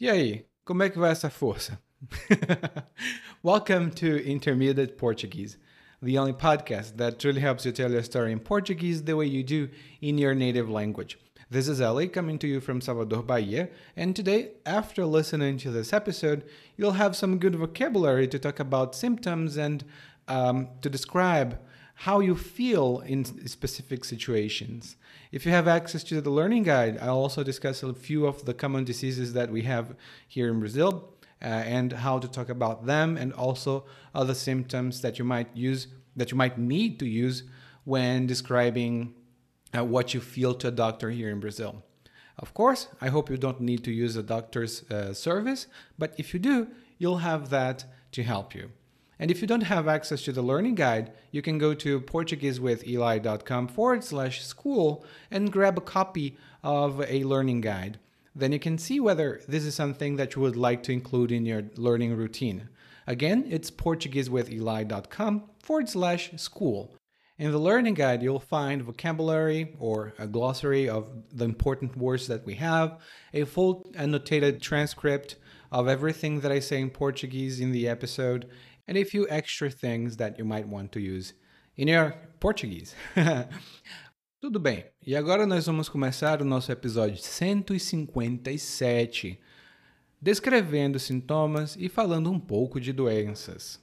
E aí, como é que vai essa força? Welcome to Intermediate Portuguese, the only podcast that truly helps you tell your story in Portuguese the way you do in your native language. This is Ellie coming to you from Salvador, Bahia, and today, after listening to this episode, you'll have some good vocabulary to talk about symptoms and um, to describe how you feel in specific situations. If you have access to the learning guide, I'll also discuss a few of the common diseases that we have here in Brazil uh, and how to talk about them and also other symptoms that you might use that you might need to use when describing uh, what you feel to a doctor here in Brazil. Of course, I hope you don't need to use a doctor's uh, service, but if you do, you'll have that to help you. And if you don't have access to the learning guide, you can go to PortugueseWithEli.com forward slash school and grab a copy of a learning guide. Then you can see whether this is something that you would like to include in your learning routine. Again, it's PortugueseWithEli.com forward slash school. In the learning guide, you'll find vocabulary or a glossary of the important words that we have, a full annotated transcript of everything that I say in Portuguese in the episode, and a few extra things that you might want to use in your Portuguese. Tudo bem, e agora nós vamos começar o nosso episódio 157, descrevendo sintomas e falando um pouco de doenças.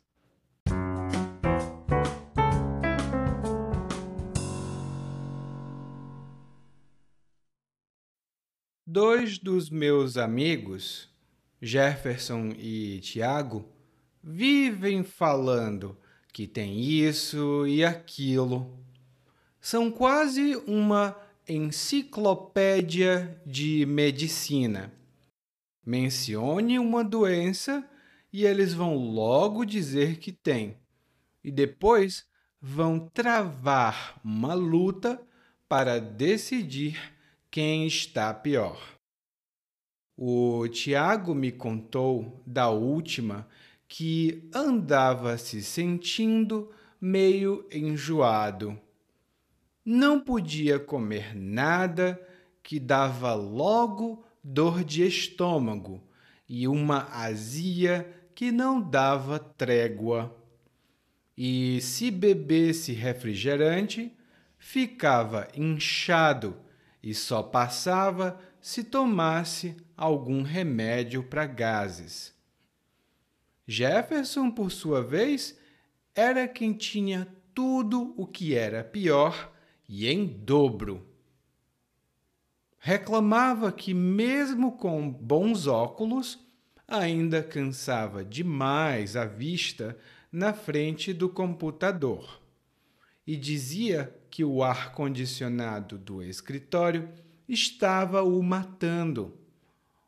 Dois dos meus amigos, Jefferson e Tiago, vivem falando que tem isso e aquilo. São quase uma enciclopédia de medicina. Mencione uma doença e eles vão logo dizer que tem. E depois vão travar uma luta para decidir quem está pior. O Tiago me contou da última que andava se sentindo meio enjoado. Não podia comer nada que dava logo dor de estômago e uma azia que não dava trégua. E se bebesse refrigerante, ficava inchado e só passava se tomasse algum remédio para gases. Jefferson, por sua vez, era quem tinha tudo o que era pior e em dobro. Reclamava que, mesmo com bons óculos, ainda cansava demais a vista na frente do computador. E dizia que o ar-condicionado do escritório estava o matando.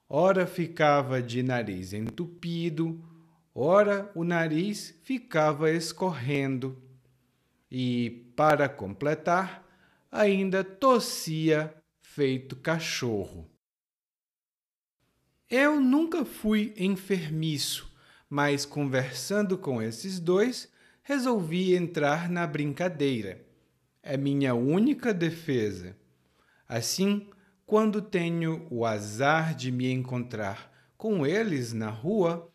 Ora ficava de nariz entupido, ora o nariz ficava escorrendo e, para completar, ainda tossia feito cachorro. Eu nunca fui enfermiço, mas conversando com esses dois, resolvi entrar na brincadeira. É minha única defesa. Assim, quando tenho o azar de me encontrar com eles na rua,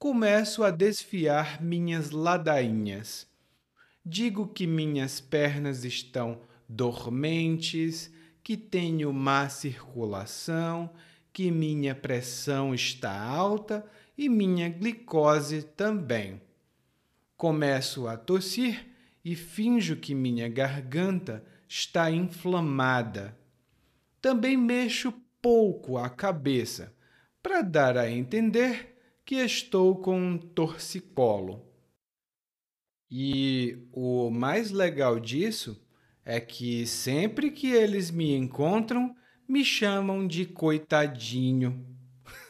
começo a desfiar minhas ladainhas. Digo que minhas pernas estão dormentes, que tenho má circulação, que minha pressão está alta e minha glicose também. Começo a tossir e finjo que minha garganta está inflamada. Também mexo pouco a cabeça, para dar a entender que estou com um torcicolo. E o mais legal disso é que sempre que eles me encontram, me chamam de coitadinho.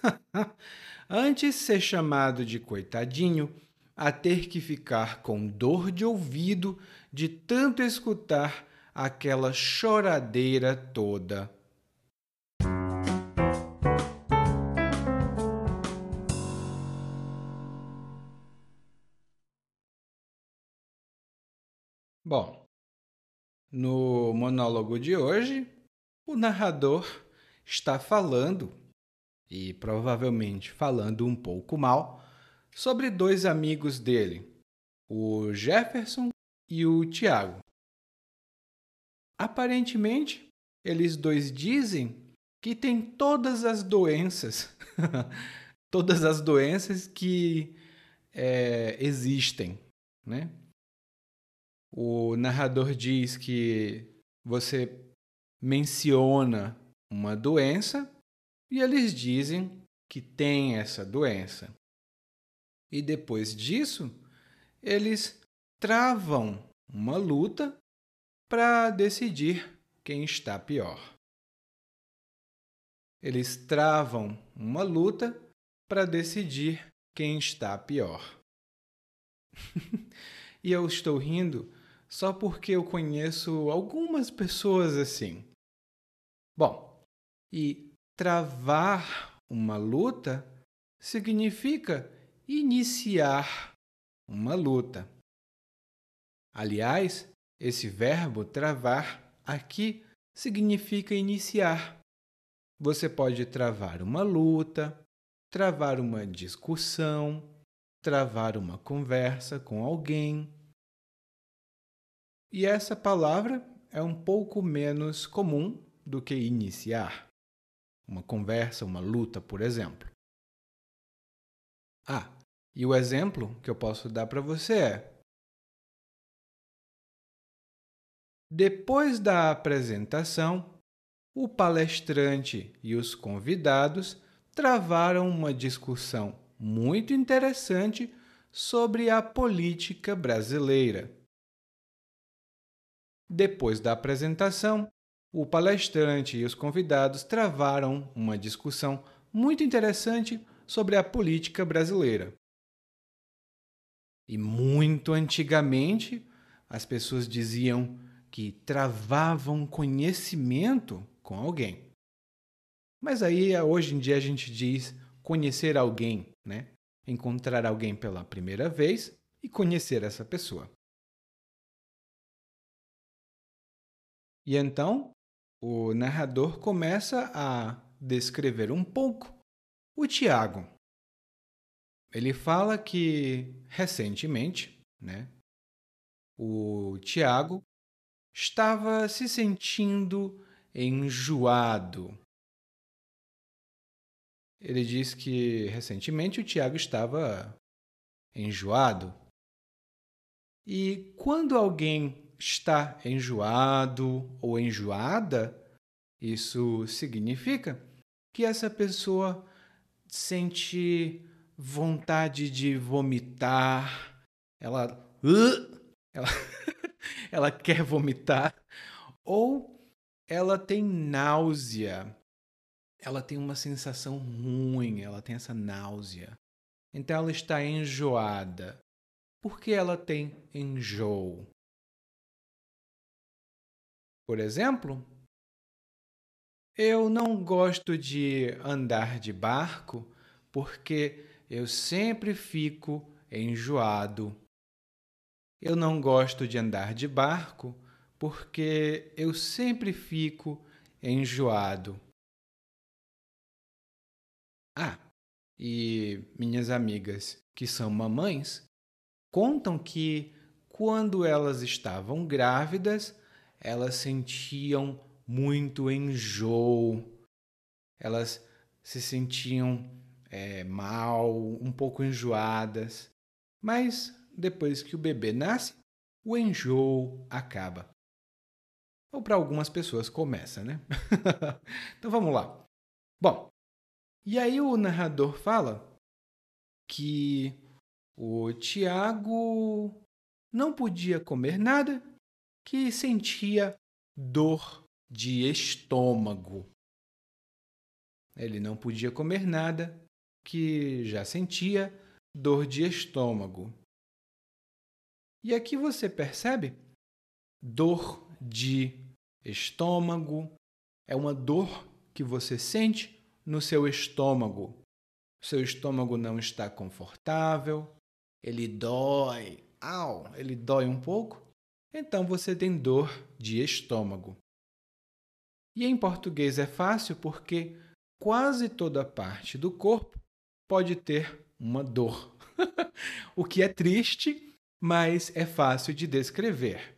Antes ser chamado de coitadinho, a ter que ficar com dor de ouvido de tanto escutar aquela choradeira toda. Bom, no monólogo de hoje, o narrador está falando e provavelmente falando um pouco mal, sobre dois amigos dele, o Jefferson e o Tiago. Aparentemente, eles dois dizem que têm todas as doenças, todas as doenças que é, existem, né? O narrador diz que você menciona uma doença e eles dizem que tem essa doença. E depois disso, eles travam uma luta para decidir quem está pior. Eles travam uma luta para decidir quem está pior. e eu estou rindo só porque eu conheço algumas pessoas assim. Bom, e travar uma luta significa iniciar uma luta. Aliás, esse verbo travar aqui significa iniciar. Você pode travar uma luta, travar uma discussão, travar uma conversa com alguém. E essa palavra é um pouco menos comum do que iniciar. Uma conversa, uma luta, por exemplo. Ah, e o exemplo que eu posso dar para você é: Depois da apresentação, o palestrante e os convidados travaram uma discussão muito interessante sobre a política brasileira. Depois da apresentação, o palestrante e os convidados travaram uma discussão muito interessante sobre a política brasileira. E muito antigamente, as pessoas diziam que travavam conhecimento com alguém. Mas aí, hoje em dia, a gente diz conhecer alguém, né? Encontrar alguém pela primeira vez e conhecer essa pessoa. E então, o narrador começa a descrever um pouco o Tiago. Ele fala que recentemente, né, o Tiago estava se sentindo enjoado. Ele diz que recentemente o Tiago estava enjoado. E quando alguém está enjoado ou enjoada, isso significa que essa pessoa sente vontade de vomitar, ela, ela, ela quer vomitar, ou ela tem náusea, ela tem uma sensação ruim, ela tem essa náusea. Então ela está enjoada. Por que ela tem enjoo? Por exemplo, eu não gosto de andar de barco porque eu sempre fico enjoado. Eu não gosto de andar de barco porque eu sempre fico enjoado. Ah, e minhas amigas que são mamães contam que quando elas estavam grávidas, elas sentiam muito enjoo, elas se sentiam é, mal, um pouco enjoadas. Mas depois que o bebê nasce, o enjoo acaba. Ou para algumas pessoas começa, né? então vamos lá. Bom, e aí o narrador fala que o Tiago não podia comer nada que sentia dor de estômago. Ele não podia comer nada, que já sentia dor de estômago. E aqui você percebe dor de estômago é uma dor que você sente no seu estômago. Seu estômago não está confortável, ele dói, au, ele dói um pouco então você tem dor de estômago. E em português é fácil porque quase toda parte do corpo pode ter uma dor. o que é triste, mas é fácil de descrever.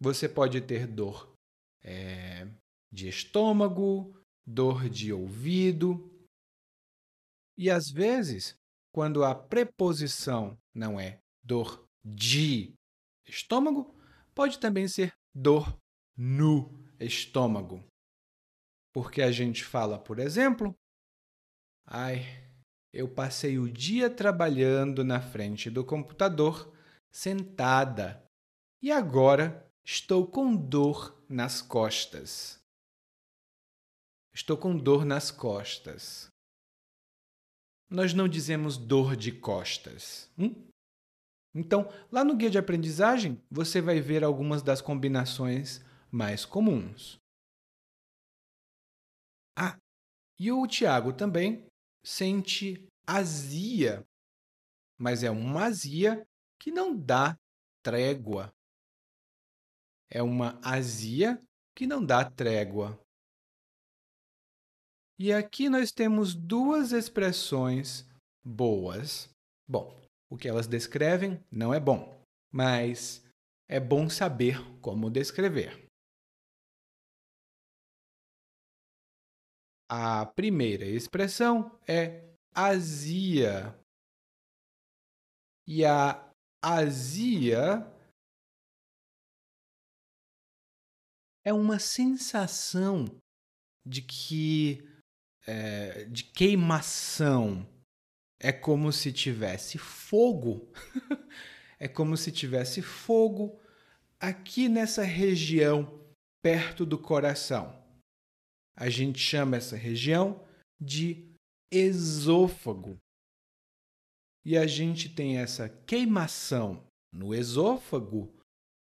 Você pode ter dor é, de estômago, dor de ouvido. E às vezes, quando a preposição não é dor de estômago, pode também ser dor no estômago. Porque a gente fala, por exemplo, ai, eu passei o dia trabalhando na frente do computador, sentada, e agora estou com dor nas costas. Estou com dor nas costas. Nós não dizemos dor de costas. Hum? Então, lá no guia de aprendizagem, você vai ver algumas das combinações mais comuns. Ah, e o Tiago também sente azia, mas é uma azia que não dá trégua. É uma azia que não dá trégua. E aqui nós temos duas expressões boas. Bom, o que elas descrevem não é bom, mas é bom saber como descrever. A primeira expressão é azia. E a azia é uma sensação de que é, de queimação é como se tivesse fogo. é como se tivesse fogo aqui nessa região perto do coração. A gente chama essa região de esôfago. E a gente tem essa queimação no esôfago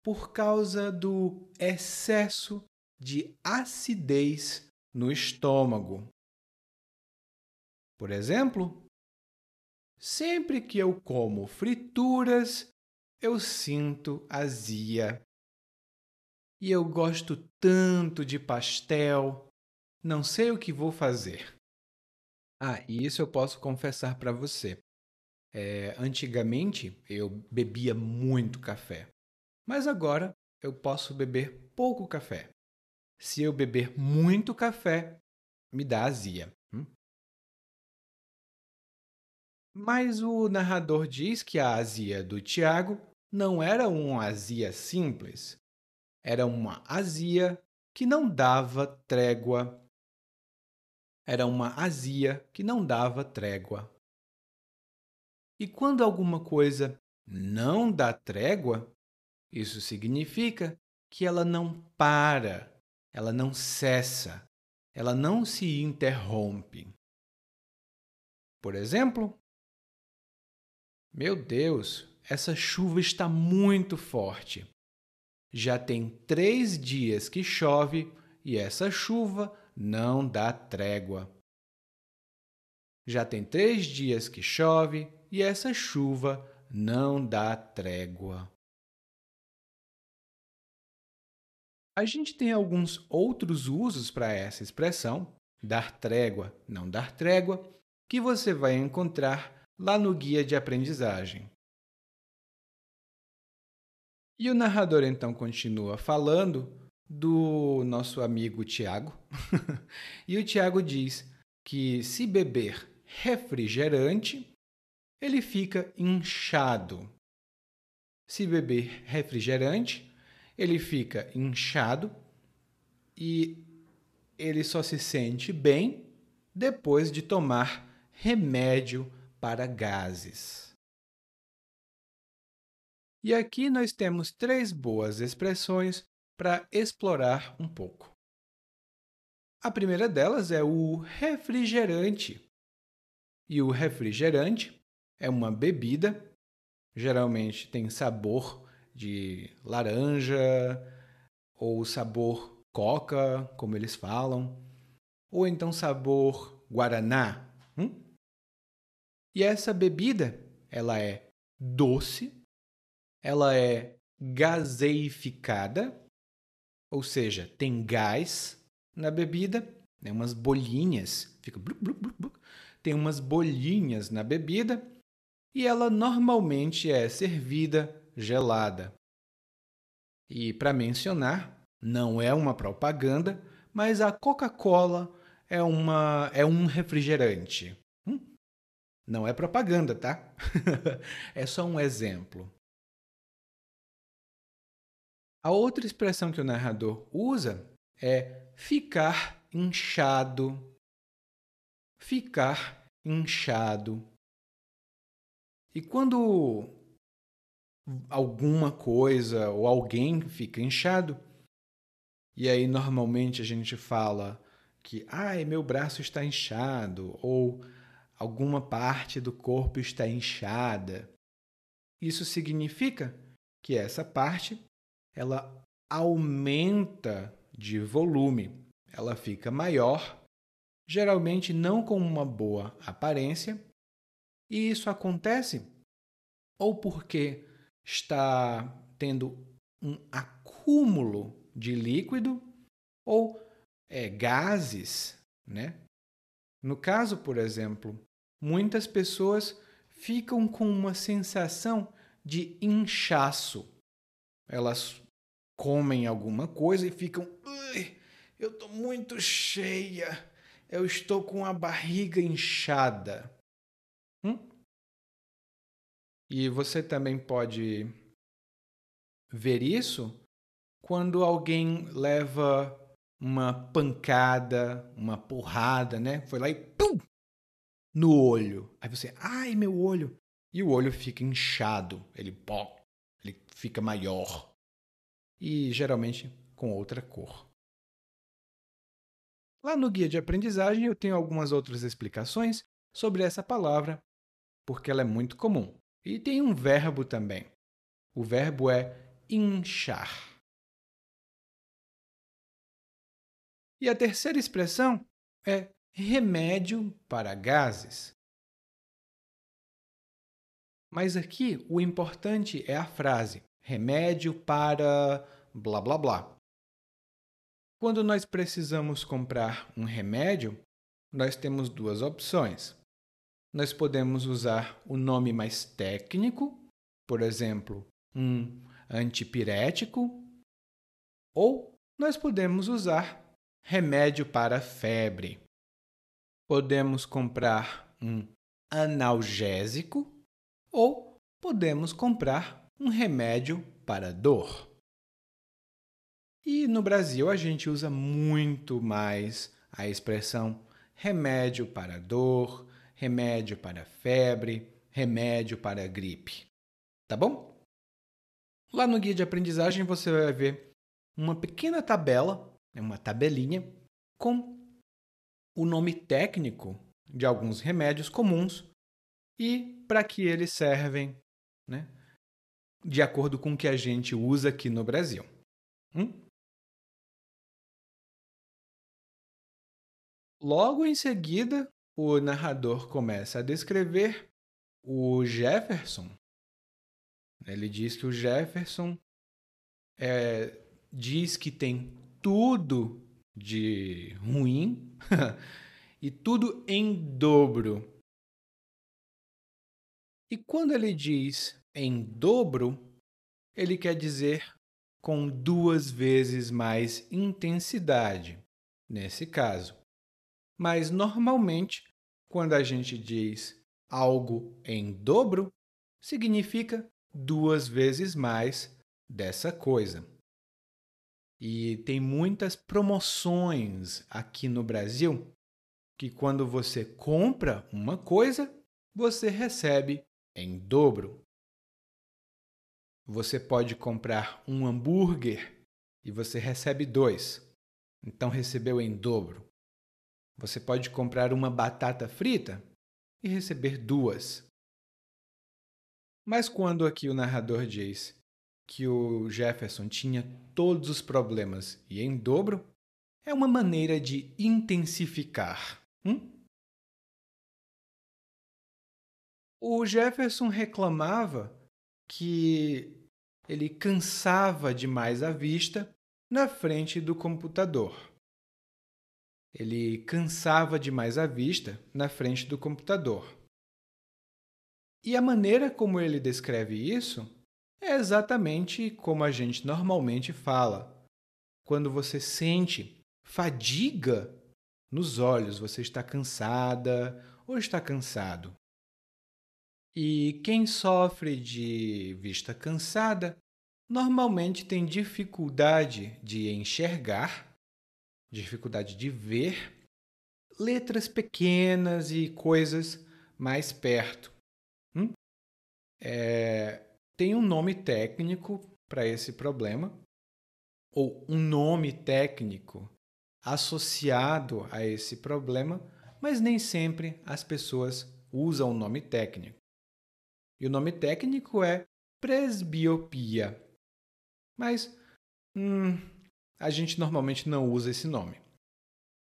por causa do excesso de acidez no estômago. Por exemplo, Sempre que eu como frituras, eu sinto azia. E eu gosto tanto de pastel, não sei o que vou fazer. Ah, e isso eu posso confessar para você. É, antigamente eu bebia muito café, mas agora eu posso beber pouco café. Se eu beber muito café, me dá azia. Mas o narrador diz que a azia do Tiago não era uma azia simples. Era uma azia que não dava trégua. Era uma azia que não dava trégua. E quando alguma coisa não dá trégua, isso significa que ela não para, ela não cessa, ela não se interrompe. Por exemplo, meu Deus, essa chuva está muito forte. Já tem três dias que chove e essa chuva não dá trégua. Já tem três dias que chove e essa chuva não dá trégua. A gente tem alguns outros usos para essa expressão, dar trégua, não dar trégua, que você vai encontrar lá no guia de aprendizagem. E o narrador então continua falando do nosso amigo Tiago. e o Tiago diz que se beber refrigerante, ele fica inchado. Se beber refrigerante, ele fica inchado e ele só se sente bem depois de tomar remédio para gases. E aqui nós temos três boas expressões para explorar um pouco. A primeira delas é o refrigerante. E o refrigerante é uma bebida, geralmente tem sabor de laranja ou sabor coca, como eles falam, ou então sabor guaraná. Hum? E essa bebida, ela é doce, ela é gaseificada, ou seja, tem gás na bebida, né? umas bolinhas, fica tem umas bolinhas na bebida e ela normalmente é servida gelada. E para mencionar, não é uma propaganda, mas a Coca-Cola é, uma, é um refrigerante. Não é propaganda, tá? é só um exemplo. A outra expressão que o narrador usa é ficar inchado. Ficar inchado. E quando alguma coisa ou alguém fica inchado, e aí normalmente a gente fala que, ai, meu braço está inchado, ou alguma parte do corpo está inchada. Isso significa que essa parte ela aumenta de volume, ela fica maior, geralmente não com uma boa aparência, e isso acontece ou porque está tendo um acúmulo de líquido ou é, gases, né? No caso, por exemplo, muitas pessoas ficam com uma sensação de inchaço. Elas comem alguma coisa e ficam, eu estou muito cheia, eu estou com a barriga inchada. Hum? E você também pode ver isso quando alguém leva uma pancada, uma porrada, né? Foi lá e pum! No olho. Aí você, ai, meu olho. E o olho fica inchado, ele pó, ele fica maior. E geralmente com outra cor. Lá no guia de aprendizagem eu tenho algumas outras explicações sobre essa palavra, porque ela é muito comum. E tem um verbo também. O verbo é inchar. E a terceira expressão é remédio para gases. Mas aqui o importante é a frase remédio para blá blá blá. Quando nós precisamos comprar um remédio, nós temos duas opções nós podemos usar o nome mais técnico, por exemplo, um antipirético, ou nós podemos usar remédio para febre. Podemos comprar um analgésico ou podemos comprar um remédio para dor. E no Brasil a gente usa muito mais a expressão remédio para dor, remédio para febre, remédio para gripe. Tá bom? Lá no guia de aprendizagem você vai ver uma pequena tabela, né, uma tabelinha, com o nome técnico de alguns remédios comuns e para que eles servem, né, de acordo com o que a gente usa aqui no Brasil. Hum? Logo em seguida, o narrador começa a descrever o Jefferson. Ele diz que o Jefferson é, diz que tem tudo de ruim e tudo em dobro. E quando ele diz em dobro, ele quer dizer com duas vezes mais intensidade, nesse caso. Mas normalmente, quando a gente diz algo em dobro, significa duas vezes mais dessa coisa. E tem muitas promoções aqui no Brasil que quando você compra uma coisa, você recebe em dobro. Você pode comprar um hambúrguer e você recebe dois. Então recebeu em dobro. Você pode comprar uma batata frita e receber duas. Mas quando aqui o narrador diz que o Jefferson tinha todos os problemas e em dobro, é uma maneira de intensificar. Hum? O Jefferson reclamava que ele cansava demais a vista na frente do computador. ele cansava demais a vista na frente do computador. E a maneira como ele descreve isso é exatamente como a gente normalmente fala. Quando você sente fadiga nos olhos, você está cansada ou está cansado. E quem sofre de vista cansada normalmente tem dificuldade de enxergar dificuldade de ver letras pequenas e coisas mais perto. Hum? É, tem um nome técnico para esse problema, ou um nome técnico associado a esse problema, mas nem sempre as pessoas usam o nome técnico. E o nome técnico é presbiopia. Mas hum, a gente normalmente não usa esse nome.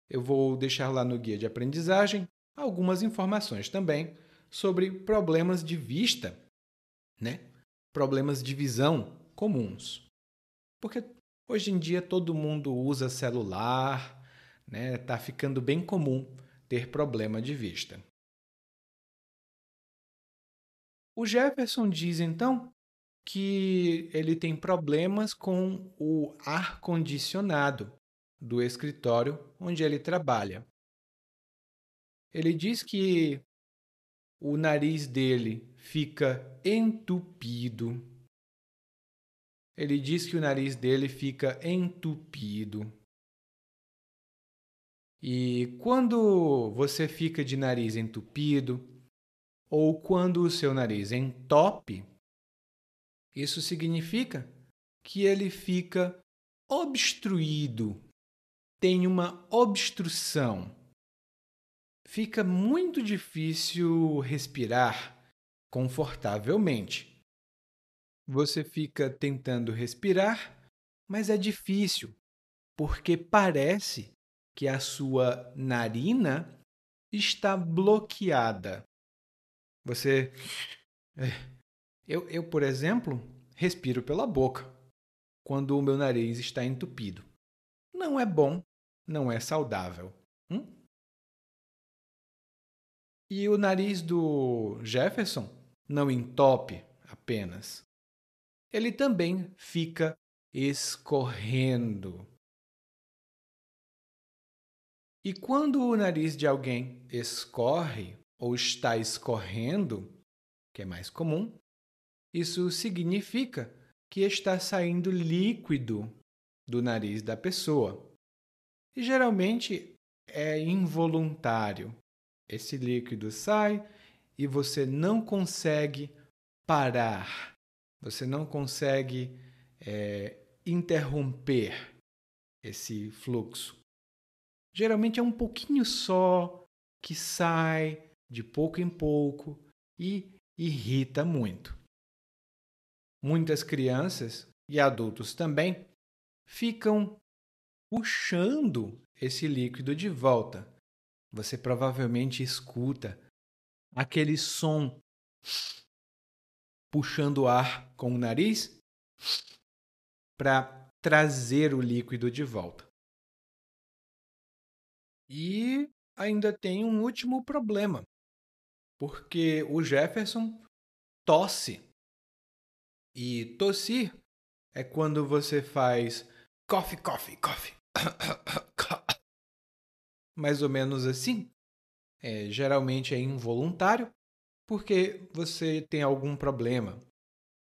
Eu vou deixar lá no guia de aprendizagem algumas informações também sobre problemas de vista, né? Problemas de visão comuns. Porque hoje em dia todo mundo usa celular, né? Tá ficando bem comum ter problema de vista. O Jefferson diz então que ele tem problemas com o ar condicionado do escritório onde ele trabalha. Ele diz que o nariz dele fica entupido. Ele diz que o nariz dele fica entupido. E quando você fica de nariz entupido, ou quando o seu nariz entope, isso significa que ele fica obstruído, tem uma obstrução. Fica muito difícil respirar confortavelmente. Você fica tentando respirar, mas é difícil, porque parece que a sua narina está bloqueada. Você é, eu, eu, por exemplo, respiro pela boca quando o meu nariz está entupido. Não é bom, não é saudável. E o nariz do Jefferson não entope apenas. Ele também fica escorrendo. E quando o nariz de alguém escorre ou está escorrendo, que é mais comum, isso significa que está saindo líquido do nariz da pessoa. E geralmente é involuntário. Esse líquido sai e você não consegue parar, você não consegue é, interromper esse fluxo. Geralmente é um pouquinho só que sai de pouco em pouco e irrita muito muitas crianças e adultos também ficam puxando esse líquido de volta. Você provavelmente escuta aquele som puxando o ar com o nariz para trazer o líquido de volta. E ainda tem um último problema, porque o Jefferson tosse e tossir é quando você faz coffee, coffee, coffee. Mais ou menos assim. É, geralmente é involuntário, porque você tem algum problema.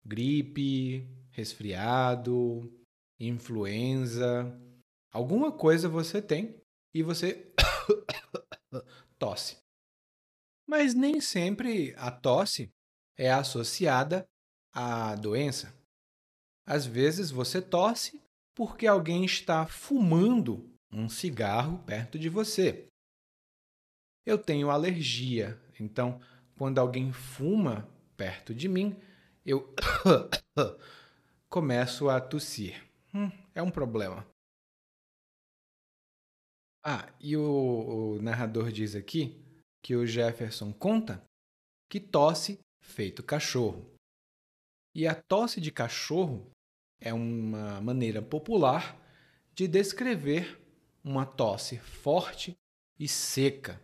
Gripe, resfriado, influenza, alguma coisa você tem e você tosse. Mas nem sempre a tosse é associada a doença. Às vezes você tosse porque alguém está fumando um cigarro perto de você. Eu tenho alergia, então quando alguém fuma perto de mim, eu começo a tossir. Hum, é um problema. Ah, e o, o narrador diz aqui que o Jefferson conta que tosse feito cachorro. E a tosse de cachorro é uma maneira popular de descrever uma tosse forte e seca.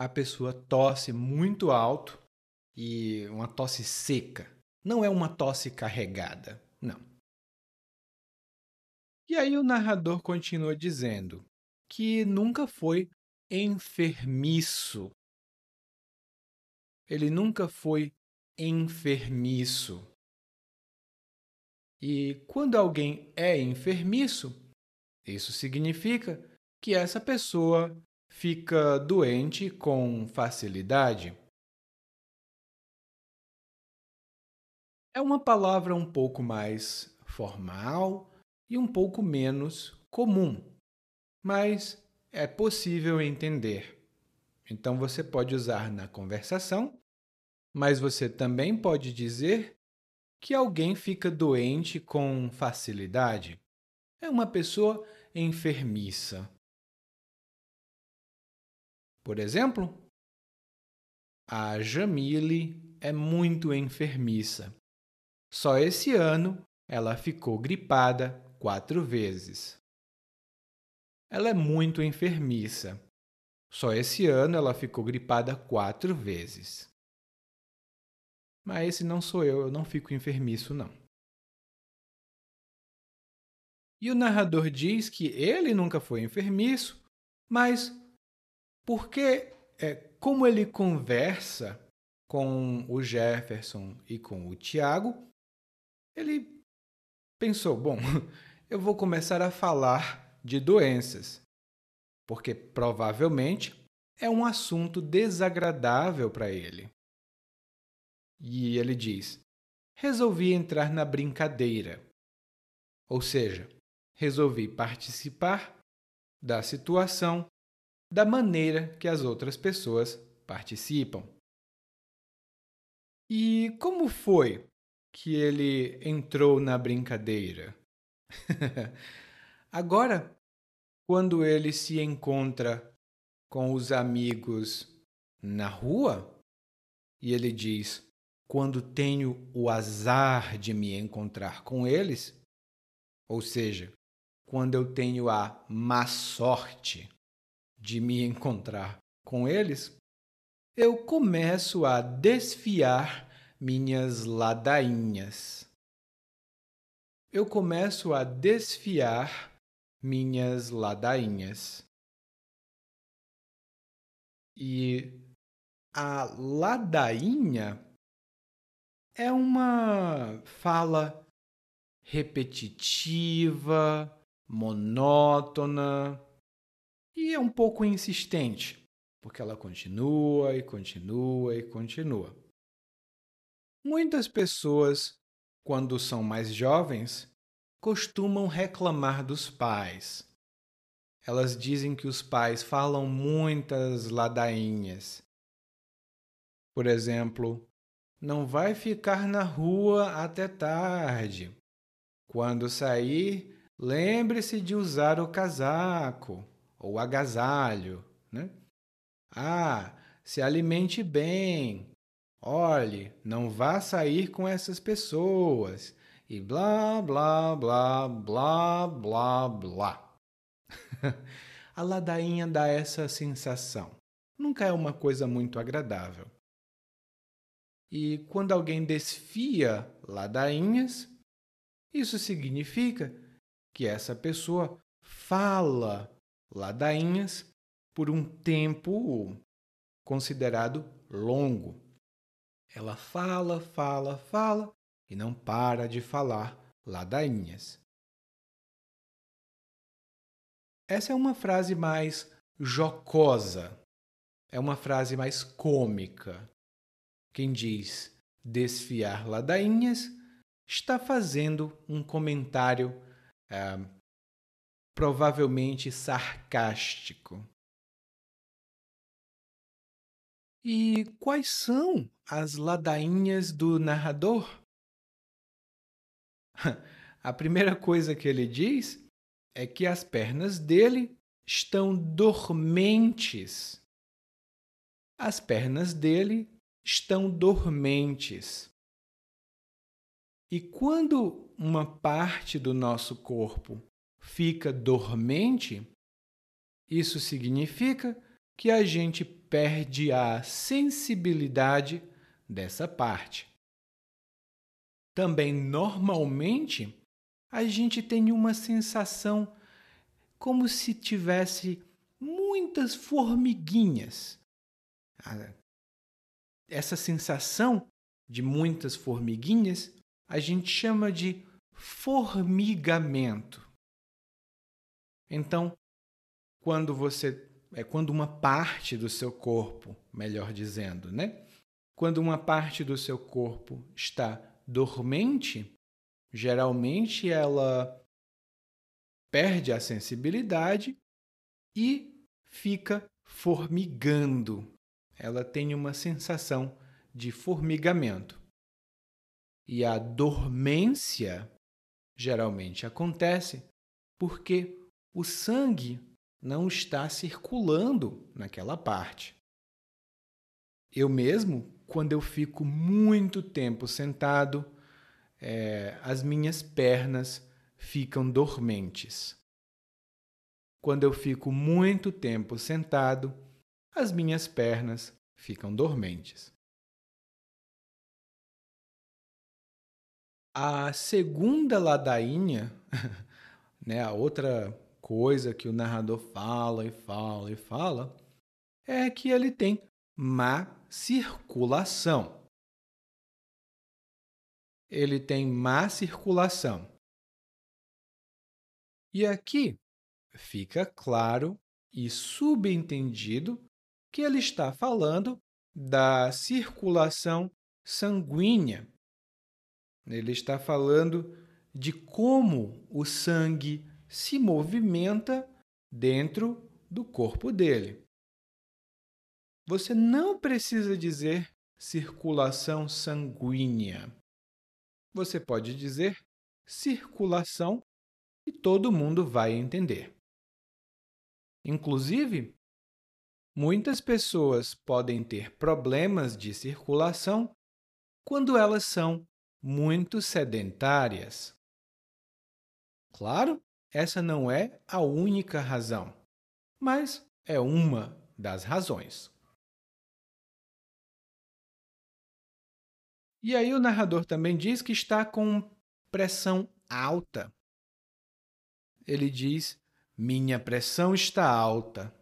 A pessoa tosse muito alto e uma tosse seca. Não é uma tosse carregada, não. E aí o narrador continua dizendo que nunca foi enfermiço. Ele nunca foi enfermiço. E quando alguém é enfermiço, isso significa que essa pessoa fica doente com facilidade. É uma palavra um pouco mais formal e um pouco menos comum, mas é possível entender. Então você pode usar na conversação, mas você também pode dizer que alguém fica doente com facilidade. É uma pessoa enfermiça. Por exemplo, a Jamile é muito enfermiça. Só esse ano ela ficou gripada quatro vezes. Ela é muito enfermiça. Só esse ano ela ficou gripada quatro vezes. Mas esse não sou eu, eu não fico enfermiço, não. E o narrador diz que ele nunca foi enfermiço, mas porque, é, como ele conversa com o Jefferson e com o Tiago, ele pensou: bom, eu vou começar a falar de doenças, porque provavelmente é um assunto desagradável para ele. E ele diz: resolvi entrar na brincadeira. Ou seja, resolvi participar da situação da maneira que as outras pessoas participam. E como foi que ele entrou na brincadeira? Agora, quando ele se encontra com os amigos na rua e ele diz: Quando tenho o azar de me encontrar com eles, ou seja, quando eu tenho a má sorte de me encontrar com eles, eu começo a desfiar minhas ladainhas. Eu começo a desfiar minhas ladainhas. E a ladainha é uma fala repetitiva, monótona, e é um pouco insistente, porque ela continua e continua e continua. Muitas pessoas, quando são mais jovens, costumam reclamar dos pais. Elas dizem que os pais falam muitas ladainhas. Por exemplo, não vai ficar na rua até tarde. Quando sair, lembre-se de usar o casaco ou agasalho, né? Ah, se alimente bem. Olhe, não vá sair com essas pessoas. E blá, blá, blá, blá, blá, blá. A ladainha dá essa sensação. Nunca é uma coisa muito agradável. E quando alguém desfia ladainhas, isso significa que essa pessoa fala ladainhas por um tempo considerado longo. Ela fala, fala, fala e não para de falar ladainhas. Essa é uma frase mais jocosa, é uma frase mais cômica. Quem diz desfiar ladainhas está fazendo um comentário é, provavelmente sarcástico. E quais são as ladainhas do narrador? A primeira coisa que ele diz é que as pernas dele estão dormentes. As pernas dele estão dormentes. E quando uma parte do nosso corpo fica dormente, Isso significa que a gente perde a sensibilidade dessa parte. Também, normalmente, a gente tem uma sensação como se tivesse muitas formiguinhas. Essa sensação de muitas formiguinhas a gente chama de formigamento. Então, quando você é quando uma parte do seu corpo, melhor dizendo, né? Quando uma parte do seu corpo está dormente, geralmente ela perde a sensibilidade e fica formigando. Ela tem uma sensação de formigamento. E a dormência geralmente acontece porque o sangue não está circulando naquela parte. Eu mesmo, quando eu fico muito tempo sentado, é, as minhas pernas ficam dormentes. Quando eu fico muito tempo sentado, as minhas pernas ficam dormentes. A segunda ladainha, né, a outra coisa que o narrador fala e fala e fala, é que ele tem má circulação. Ele tem má circulação. E aqui fica claro e subentendido que ele está falando da circulação sanguínea ele está falando de como o sangue se movimenta dentro do corpo dele. Você não precisa dizer circulação sanguínea. Você pode dizer circulação e todo mundo vai entender. Inclusive, muitas pessoas podem ter problemas de circulação quando elas são muito sedentárias. Claro, essa não é a única razão, mas é uma das razões. E aí o narrador também diz que está com pressão alta. Ele diz: Minha pressão está alta.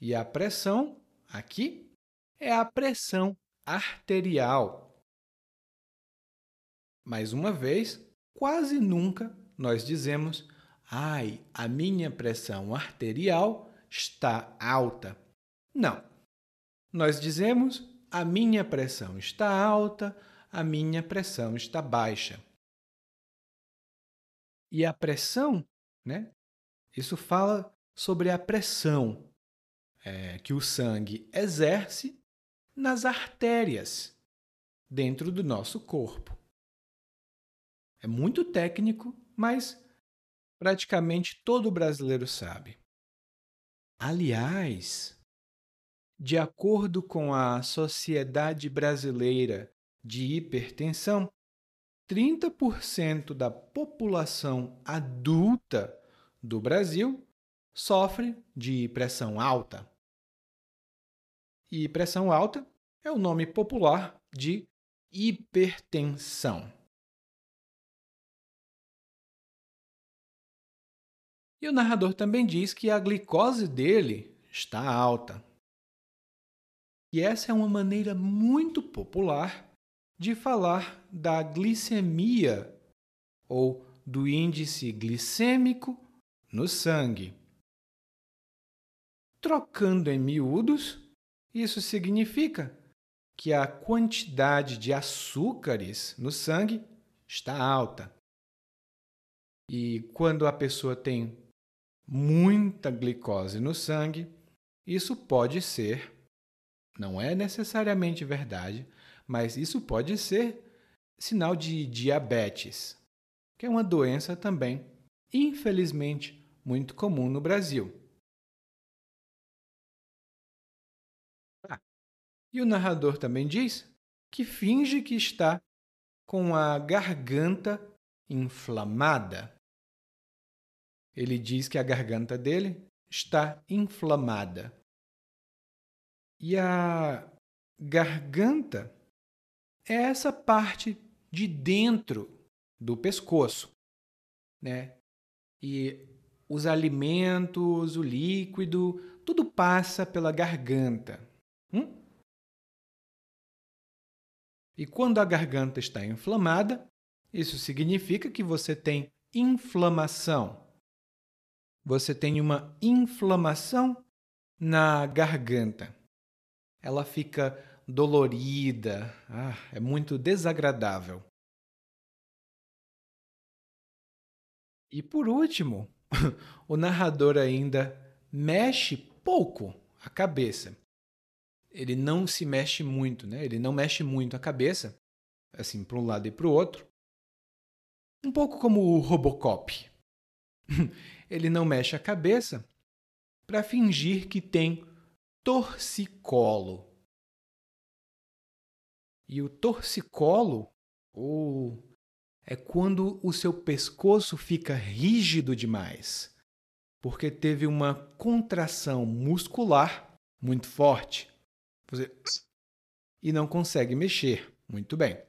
E a pressão aqui é a pressão arterial. Mais uma vez, quase nunca nós dizemos: ai, a minha pressão arterial está alta. Não. Nós dizemos: a minha pressão está alta, a minha pressão está baixa. E a pressão, né? Isso fala sobre a pressão é, que o sangue exerce nas artérias dentro do nosso corpo. É muito técnico, mas praticamente todo brasileiro sabe. Aliás, de acordo com a Sociedade Brasileira de Hipertensão, 30% da população adulta do Brasil sofre de pressão alta. E pressão alta é o nome popular de hipertensão. E o narrador também diz que a glicose dele está alta. E essa é uma maneira muito popular de falar da glicemia ou do índice glicêmico no sangue. Trocando em miúdos, isso significa que a quantidade de açúcares no sangue está alta. E quando a pessoa tem muita glicose no sangue, isso pode ser, não é necessariamente verdade, mas isso pode ser sinal de diabetes, que é uma doença também, infelizmente, muito comum no Brasil. Ah, e o narrador também diz que finge que está com a garganta inflamada Ele diz que a garganta dele está inflamada. E a garganta é essa parte de dentro do pescoço, né? E os alimentos, o líquido, tudo passa pela garganta. Hum? E quando a garganta está inflamada, isso significa que você tem inflamação. Você tem uma inflamação na garganta. Ela fica dolorida, ah, é muito desagradável. E por último, o narrador ainda mexe pouco a cabeça. Ele não se mexe muito, né? Ele não mexe muito a cabeça, assim, para um lado e para o outro. Um pouco como o Robocop. Ele não mexe a cabeça para fingir que tem torcicolo. E o torcicolo, ou é quando o seu pescoço fica rígido demais, porque teve uma contração muscular muito forte. Você e não consegue mexer muito bem.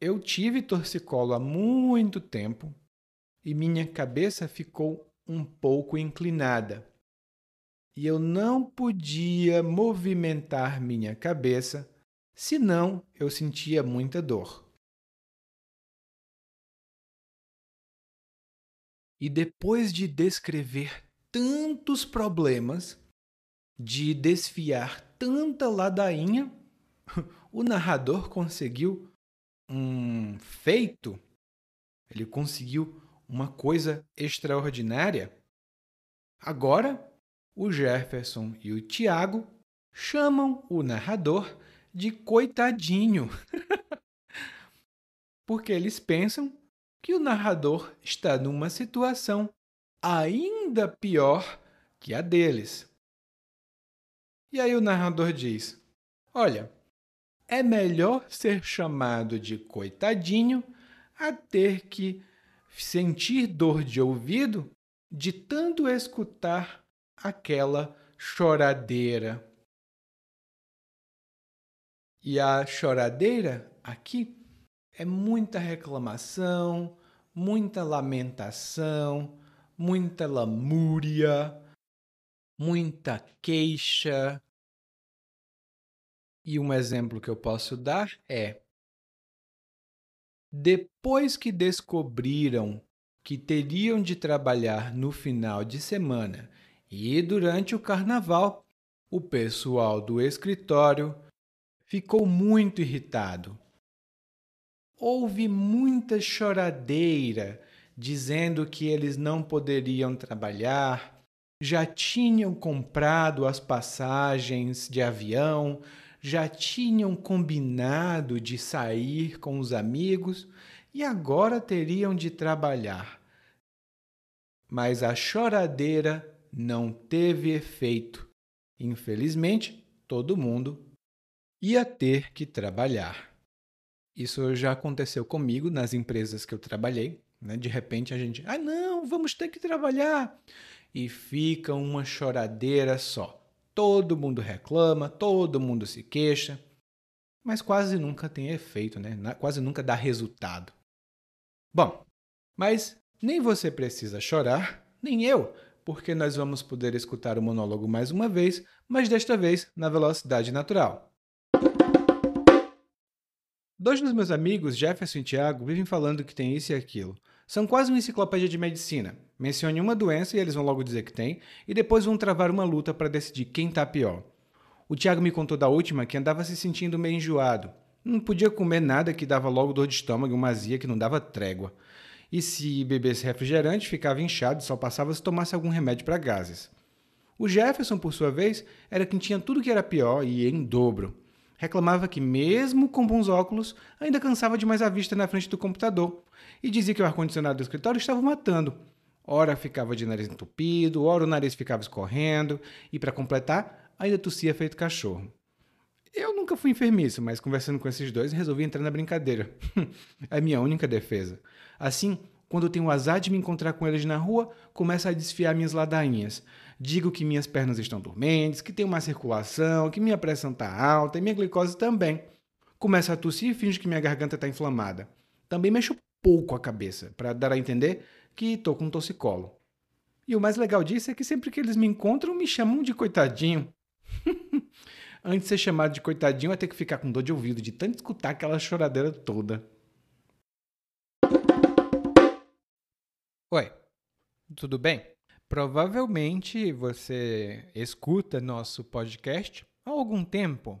Eu tive torcicolo há muito tempo e minha cabeça ficou um pouco inclinada. E eu não podia movimentar minha cabeça, senão eu sentia muita dor. E depois de descrever tantos problemas, de desfiar tanta ladainha, o narrador conseguiu um feito, ele conseguiu uma coisa extraordinária. Agora, o Jefferson e o Tiago chamam o narrador de coitadinho. Porque eles pensam que o narrador está numa situação ainda pior que a deles. E aí o narrador diz: Olha, é melhor ser chamado de coitadinho a ter que sentir dor de ouvido de tanto escutar aquela choradeira. E a choradeira aqui é muita reclamação, muita lamentação, muita lamúria, muita queixa. E um exemplo que eu posso dar é: depois que descobriram que teriam de trabalhar no final de semana e durante o carnaval, o pessoal do escritório ficou muito irritado. Houve muita choradeira dizendo que eles não poderiam trabalhar, já tinham comprado as passagens de avião, já tinham combinado de sair com os amigos e agora teriam de trabalhar. Mas a choradeira não teve efeito. Infelizmente, todo mundo ia ter que trabalhar. Isso já aconteceu comigo nas empresas que eu trabalhei. Né? De repente a gente, ah, não, vamos ter que trabalhar. E fica uma choradeira só. Todo mundo reclama, todo mundo se queixa, mas quase nunca tem efeito, né? quase nunca dá resultado. Bom, mas nem você precisa chorar, nem eu, porque nós vamos poder escutar o monólogo mais uma vez, mas desta vez na velocidade natural. Dois dos meus amigos, Jefferson e Tiago, vivem falando que tem isso e aquilo. São quase uma enciclopédia de medicina. Mencione uma doença e eles vão logo dizer que tem, e depois vão travar uma luta para decidir quem está pior. O Tiago me contou da última que andava se sentindo meio enjoado. Não podia comer nada que dava logo dor de estômago uma azia que não dava trégua. E se bebesse refrigerante, ficava inchado e só passava se tomasse algum remédio para gases. O Jefferson, por sua vez, era quem tinha tudo que era pior e em dobro reclamava que, mesmo com bons óculos, ainda cansava demais a vista na frente do computador e dizia que o ar-condicionado do escritório estava matando. Ora ficava de nariz entupido, ora o nariz ficava escorrendo e, para completar, ainda tossia feito cachorro. Eu nunca fui enfermiço, mas conversando com esses dois resolvi entrar na brincadeira. é minha única defesa. Assim, Quando eu tenho o azar de me encontrar com eles na rua, começo a desfiar minhas ladainhas. Digo que minhas pernas estão dormentes, que tenho má circulação, que minha pressão está alta e minha glicose também. Começo a tossir e finjo que minha garganta está inflamada. Também mexo pouco a cabeça, para dar a entender que estou com um toxicolo. E o mais legal disso é que sempre que eles me encontram, me chamam de coitadinho. Antes de ser chamado de coitadinho, ia ter que ficar com dor de ouvido de tanto escutar aquela choradeira toda. Oi, tudo bem? Provavelmente você escuta nosso podcast há algum tempo.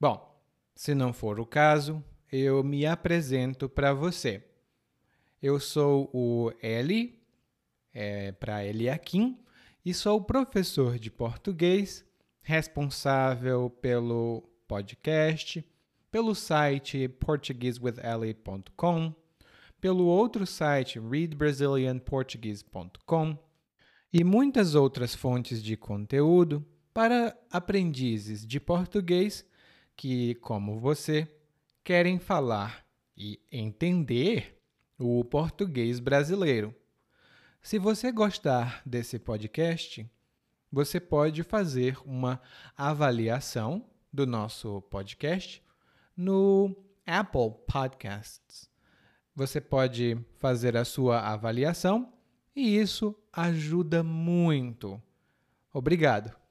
Bom, se não for o caso, eu me apresento para você. Eu sou o Eli, é, para Eliakim, e sou professor de português, responsável pelo podcast, pelo site portuguesewitheli.com, pelo outro site readbrazilianportuguese.com e muitas outras fontes de conteúdo para aprendizes de português que, como você, querem falar e entender o português brasileiro. Se você gostar desse podcast, você pode fazer uma avaliação do nosso podcast no Apple Podcasts. Você pode fazer a sua avaliação e isso ajuda muito. Obrigado.